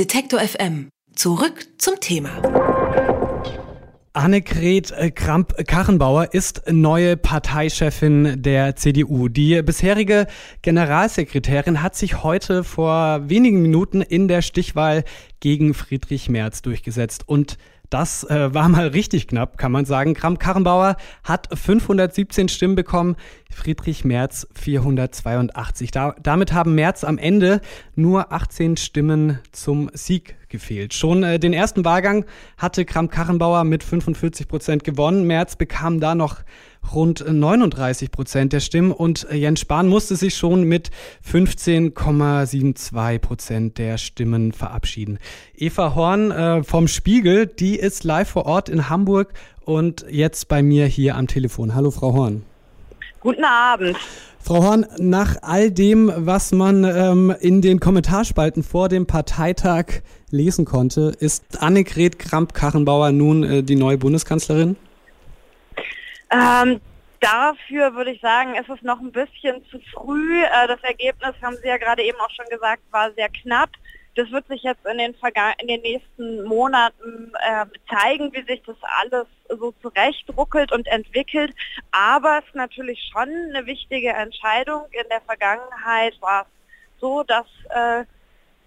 Detektor FM. Zurück zum Thema. Annegret äh, Kramp-Karrenbauer ist neue Parteichefin der CDU. Die bisherige Generalsekretärin hat sich heute vor wenigen Minuten in der Stichwahl gegen Friedrich Merz durchgesetzt und das äh, war mal richtig knapp, kann man sagen. Kramp-Karrenbauer hat 517 Stimmen bekommen, Friedrich Merz 482. Da, damit haben Merz am Ende nur 18 Stimmen zum Sieg gefehlt. Schon äh, den ersten Wahlgang hatte Kramp-Karrenbauer mit 45 Prozent gewonnen. Merz bekam da noch rund 39 Prozent der Stimmen und Jens Spahn musste sich schon mit 15,72 Prozent der Stimmen verabschieden. Eva Horn äh, vom Spiegel, die ist live vor Ort in Hamburg und jetzt bei mir hier am Telefon. Hallo, Frau Horn. Guten Abend. Frau Horn, nach all dem, was man ähm, in den Kommentarspalten vor dem Parteitag lesen konnte, ist Annegret Kramp-Karrenbauer nun äh, die neue Bundeskanzlerin? Ähm, dafür würde ich sagen, ist es noch ein bisschen zu früh. Äh, das Ergebnis, haben Sie ja gerade eben auch schon gesagt, war sehr knapp. Das wird sich jetzt in den, Verga in den nächsten Monaten äh, zeigen, wie sich das alles so zurechtruckelt und entwickelt. Aber es ist natürlich schon eine wichtige Entscheidung. In der Vergangenheit war es so, dass äh,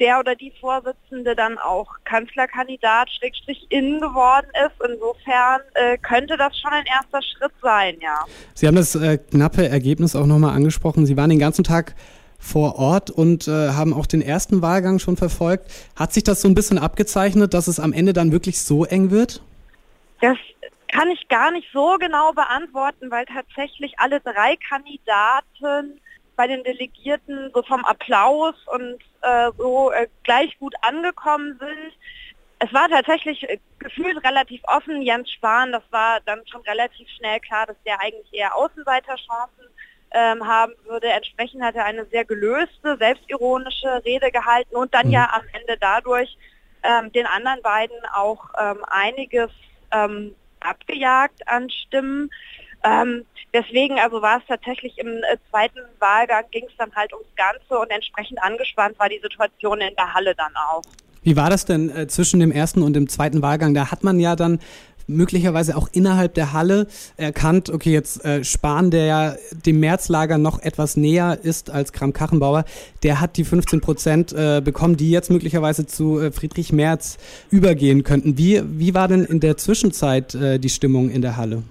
der oder die Vorsitzende dann auch Kanzlerkandidat Schrägstrich innen geworden ist. Insofern äh, könnte das schon ein erster Schritt sein, ja. Sie haben das äh, knappe Ergebnis auch nochmal angesprochen. Sie waren den ganzen Tag vor Ort und äh, haben auch den ersten Wahlgang schon verfolgt. Hat sich das so ein bisschen abgezeichnet, dass es am Ende dann wirklich so eng wird? Das kann ich gar nicht so genau beantworten, weil tatsächlich alle drei Kandidaten bei den Delegierten so vom Applaus und äh, so äh, gleich gut angekommen sind. Es war tatsächlich äh, gefühlt relativ offen. Jens Spahn, das war dann schon relativ schnell klar, dass der eigentlich eher Außenseiterchancen ähm, haben würde. Entsprechend hat er eine sehr gelöste, selbstironische Rede gehalten und dann mhm. ja am Ende dadurch ähm, den anderen beiden auch ähm, einiges ähm, abgejagt an Stimmen. Ähm, deswegen also war es tatsächlich im äh, zweiten Wahlgang ging es dann halt ums Ganze und entsprechend angespannt war die Situation in der Halle dann auch. Wie war das denn äh, zwischen dem ersten und dem zweiten Wahlgang? Da hat man ja dann möglicherweise auch innerhalb der Halle erkannt, okay, jetzt äh, Spahn, der ja dem Märzlager noch etwas näher ist als Kram-Kachenbauer, der hat die 15 Prozent äh, bekommen, die jetzt möglicherweise zu äh, Friedrich Merz übergehen könnten. Wie, wie war denn in der Zwischenzeit äh, die Stimmung in der Halle?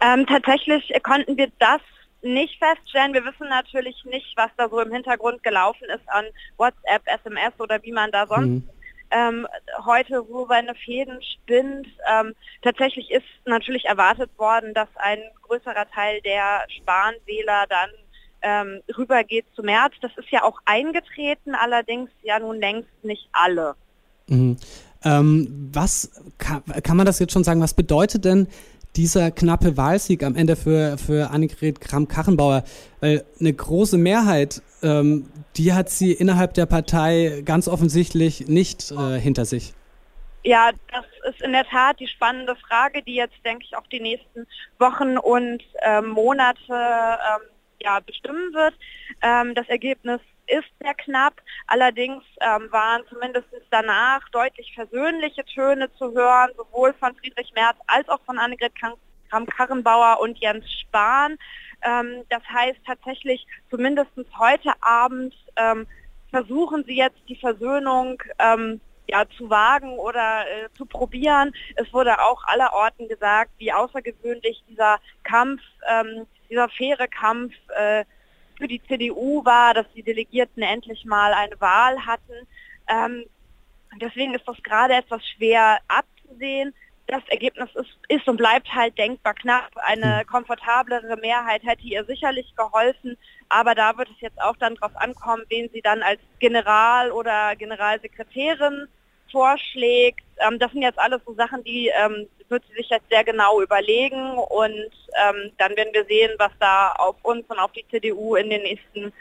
Ähm, tatsächlich konnten wir das nicht feststellen. Wir wissen natürlich nicht, was da so im Hintergrund gelaufen ist an WhatsApp, SMS oder wie man da sonst mhm. Ähm, heute so seine Fäden spinnt. Ähm, tatsächlich ist natürlich erwartet worden, dass ein größerer Teil der Spanwähler dann ähm, rübergeht zu März. Das ist ja auch eingetreten, allerdings ja nun längst nicht alle. Mhm. Ähm, was kann, kann man das jetzt schon sagen? Was bedeutet denn dieser knappe Wahlsieg am Ende für, für Annegret Kramp-Karrenbauer, weil eine große Mehrheit, ähm, die hat sie innerhalb der Partei ganz offensichtlich nicht äh, hinter sich. Ja, das ist in der Tat die spannende Frage, die jetzt, denke ich, auch die nächsten Wochen und äh, Monate ähm, ja, bestimmen wird. Ähm, das Ergebnis ist sehr knapp. Allerdings ähm, waren zumindest danach deutlich versöhnliche Töne zu hören, sowohl von Friedrich Merz als auch von Annegret Kramp-Karrenbauer und Jens Spahn. Ähm, das heißt tatsächlich, zumindest heute Abend ähm, versuchen sie jetzt die Versöhnung ähm, ja, zu wagen oder äh, zu probieren. Es wurde auch allerorten gesagt, wie außergewöhnlich dieser Kampf, ähm, dieser faire Kampf äh, für die CDU war, dass die Delegierten endlich mal eine Wahl hatten. Ähm, deswegen ist das gerade etwas schwer abzusehen. Das Ergebnis ist, ist und bleibt halt denkbar knapp. Eine hm. komfortablere Mehrheit hätte ihr sicherlich geholfen, aber da wird es jetzt auch dann darauf ankommen, wen sie dann als General oder Generalsekretärin vorschlägt. Ähm, das sind jetzt alles so Sachen, die ähm, wird sie sich jetzt sehr genau überlegen und ähm, dann werden wir sehen, was da auf uns und auf die CDU in den nächsten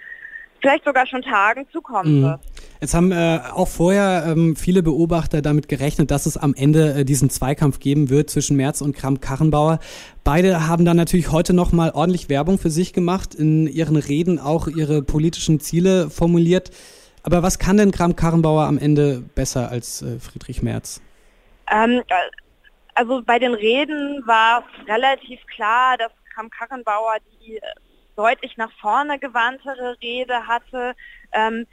vielleicht sogar schon Tagen zukommen mhm. wird. Jetzt haben äh, auch vorher ähm, viele Beobachter damit gerechnet, dass es am Ende äh, diesen Zweikampf geben wird zwischen Merz und Kramp-Karrenbauer. Beide haben dann natürlich heute nochmal ordentlich Werbung für sich gemacht, in ihren Reden auch ihre politischen Ziele formuliert. Aber was kann denn Kram-Karrenbauer am Ende besser als äh, Friedrich Merz? Ähm, also bei den Reden war es relativ klar, dass Kram-Karrenbauer die deutlich nach vorne gewandtere Rede hatte. Ähm,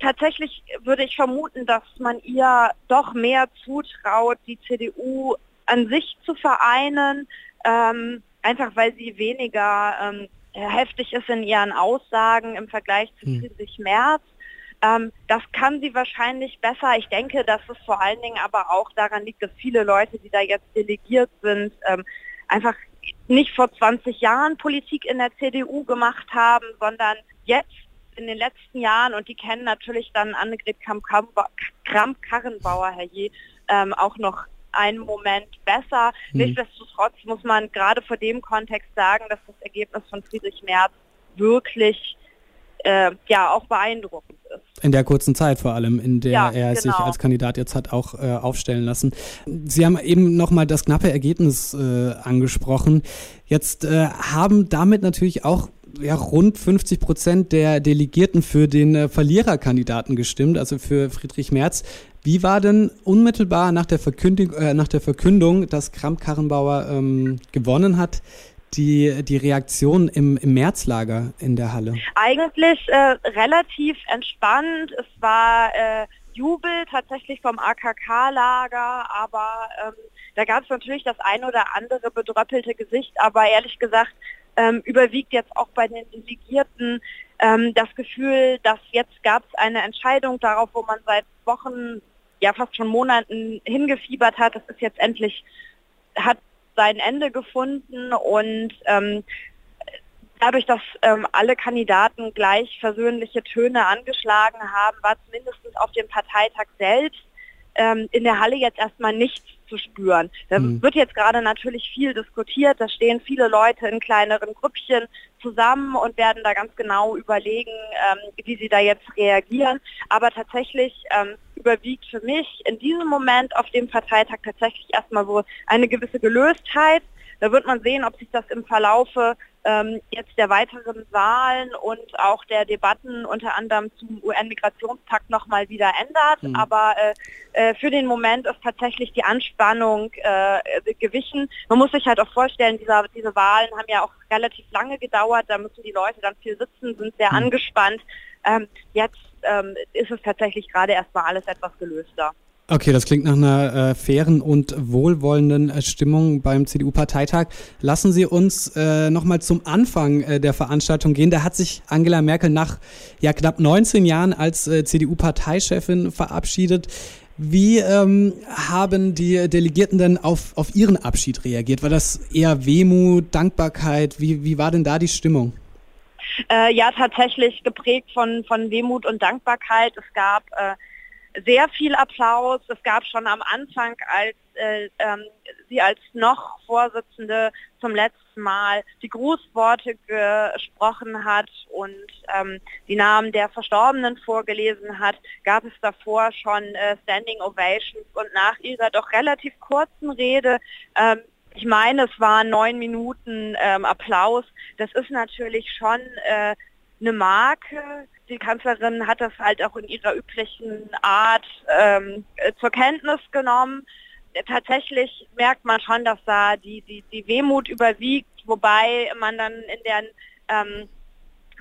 tatsächlich würde ich vermuten, dass man ihr doch mehr zutraut, die CDU an sich zu vereinen, ähm, einfach weil sie weniger ähm, heftig ist in ihren Aussagen im Vergleich zu hm. Friedrich Merz. Ähm, das kann sie wahrscheinlich besser. Ich denke, dass es vor allen Dingen aber auch daran liegt, dass viele Leute, die da jetzt delegiert sind, ähm, einfach nicht vor 20 Jahren Politik in der CDU gemacht haben, sondern jetzt in den letzten Jahren, und die kennen natürlich dann Annegret Kramp-Karrenbauer, Herr Je, ähm, auch noch einen Moment besser. Mhm. Nichtsdestotrotz muss man gerade vor dem Kontext sagen, dass das Ergebnis von Friedrich Merz wirklich äh, ja auch beeindruckend ist. In der kurzen Zeit vor allem, in der ja, er genau. sich als Kandidat jetzt hat auch äh, aufstellen lassen. Sie haben eben nochmal das knappe Ergebnis äh, angesprochen. Jetzt äh, haben damit natürlich auch ja, rund 50 Prozent der Delegierten für den äh, Verliererkandidaten gestimmt, also für Friedrich Merz. Wie war denn unmittelbar nach der, Verkündung, äh, nach der Verkündung, dass Kramp-Karrenbauer ähm, gewonnen hat, die, die Reaktion im, im Märzlager in der Halle? Eigentlich äh, relativ entspannt. Es war äh, Jubel tatsächlich vom AKK-Lager, aber ähm, da gab es natürlich das ein oder andere bedröppelte Gesicht, aber ehrlich gesagt ähm, überwiegt jetzt auch bei den Delegierten ähm, das Gefühl, dass jetzt gab es eine Entscheidung darauf, wo man seit Wochen, ja fast schon Monaten hingefiebert hat. Das ist jetzt endlich, hat sein Ende gefunden und ähm, dadurch, dass ähm, alle Kandidaten gleich versöhnliche Töne angeschlagen haben, war zumindest auf dem Parteitag selbst ähm, in der Halle jetzt erstmal nichts zu spüren. Da mhm. wird jetzt gerade natürlich viel diskutiert, da stehen viele Leute in kleineren Grüppchen zusammen und werden da ganz genau überlegen, ähm, wie sie da jetzt reagieren. Aber tatsächlich ähm, überwiegt für mich in diesem Moment auf dem Parteitag tatsächlich erstmal so eine gewisse Gelöstheit. Da wird man sehen, ob sich das im Verlaufe ähm, jetzt der weiteren Wahlen und auch der Debatten unter anderem zum UN-Migrationspakt nochmal wieder ändert. Mhm. Aber äh, äh, für den Moment ist tatsächlich die Anspannung äh, gewichen. Man muss sich halt auch vorstellen, dieser, diese Wahlen haben ja auch relativ lange gedauert. Da müssen die Leute dann viel sitzen, sind sehr mhm. angespannt. Ähm, jetzt ähm, ist es tatsächlich gerade erstmal alles etwas gelöster. Okay, das klingt nach einer äh, fairen und wohlwollenden äh, Stimmung beim CDU-Parteitag. Lassen Sie uns äh, nochmal zum Anfang äh, der Veranstaltung gehen. Da hat sich Angela Merkel nach ja, knapp 19 Jahren als äh, CDU-Parteichefin verabschiedet. Wie ähm, haben die Delegierten denn auf, auf ihren Abschied reagiert? War das eher Wehmut, Dankbarkeit? Wie, wie war denn da die Stimmung? Äh, ja, tatsächlich geprägt von, von Wehmut und Dankbarkeit. Es gab äh, sehr viel Applaus. Es gab schon am Anfang, als äh, ähm, sie als noch Vorsitzende zum letzten Mal die Grußworte gesprochen hat und ähm, die Namen der Verstorbenen vorgelesen hat, gab es davor schon äh, Standing Ovations und nach ihrer doch relativ kurzen Rede ähm, ich meine, es waren neun Minuten ähm, Applaus. Das ist natürlich schon äh, eine Marke, die Kanzlerin hat das halt auch in ihrer üblichen Art ähm, äh, zur Kenntnis genommen. Tatsächlich merkt man schon, dass da die, die, die Wehmut überwiegt, wobei man dann in, den, ähm,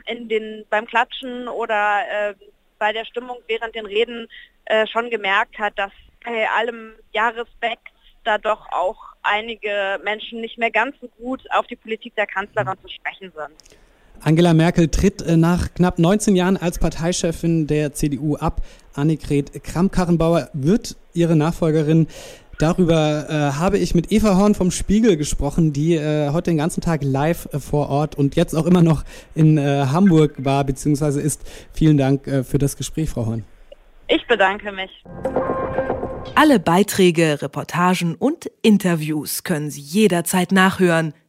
in den, beim Klatschen oder äh, bei der Stimmung während den Reden äh, schon gemerkt hat, dass bei allem ja Respekt da doch auch einige Menschen nicht mehr ganz so gut auf die Politik der Kanzlerin zu sprechen sind. Angela Merkel tritt äh, nach knapp 19 Jahren als Parteichefin der CDU ab. Annegret Kramp-Karrenbauer wird ihre Nachfolgerin. Darüber äh, habe ich mit Eva Horn vom Spiegel gesprochen, die äh, heute den ganzen Tag live äh, vor Ort und jetzt auch immer noch in äh, Hamburg war bzw. ist. Vielen Dank äh, für das Gespräch, Frau Horn. Ich bedanke mich. Alle Beiträge, Reportagen und Interviews können Sie jederzeit nachhören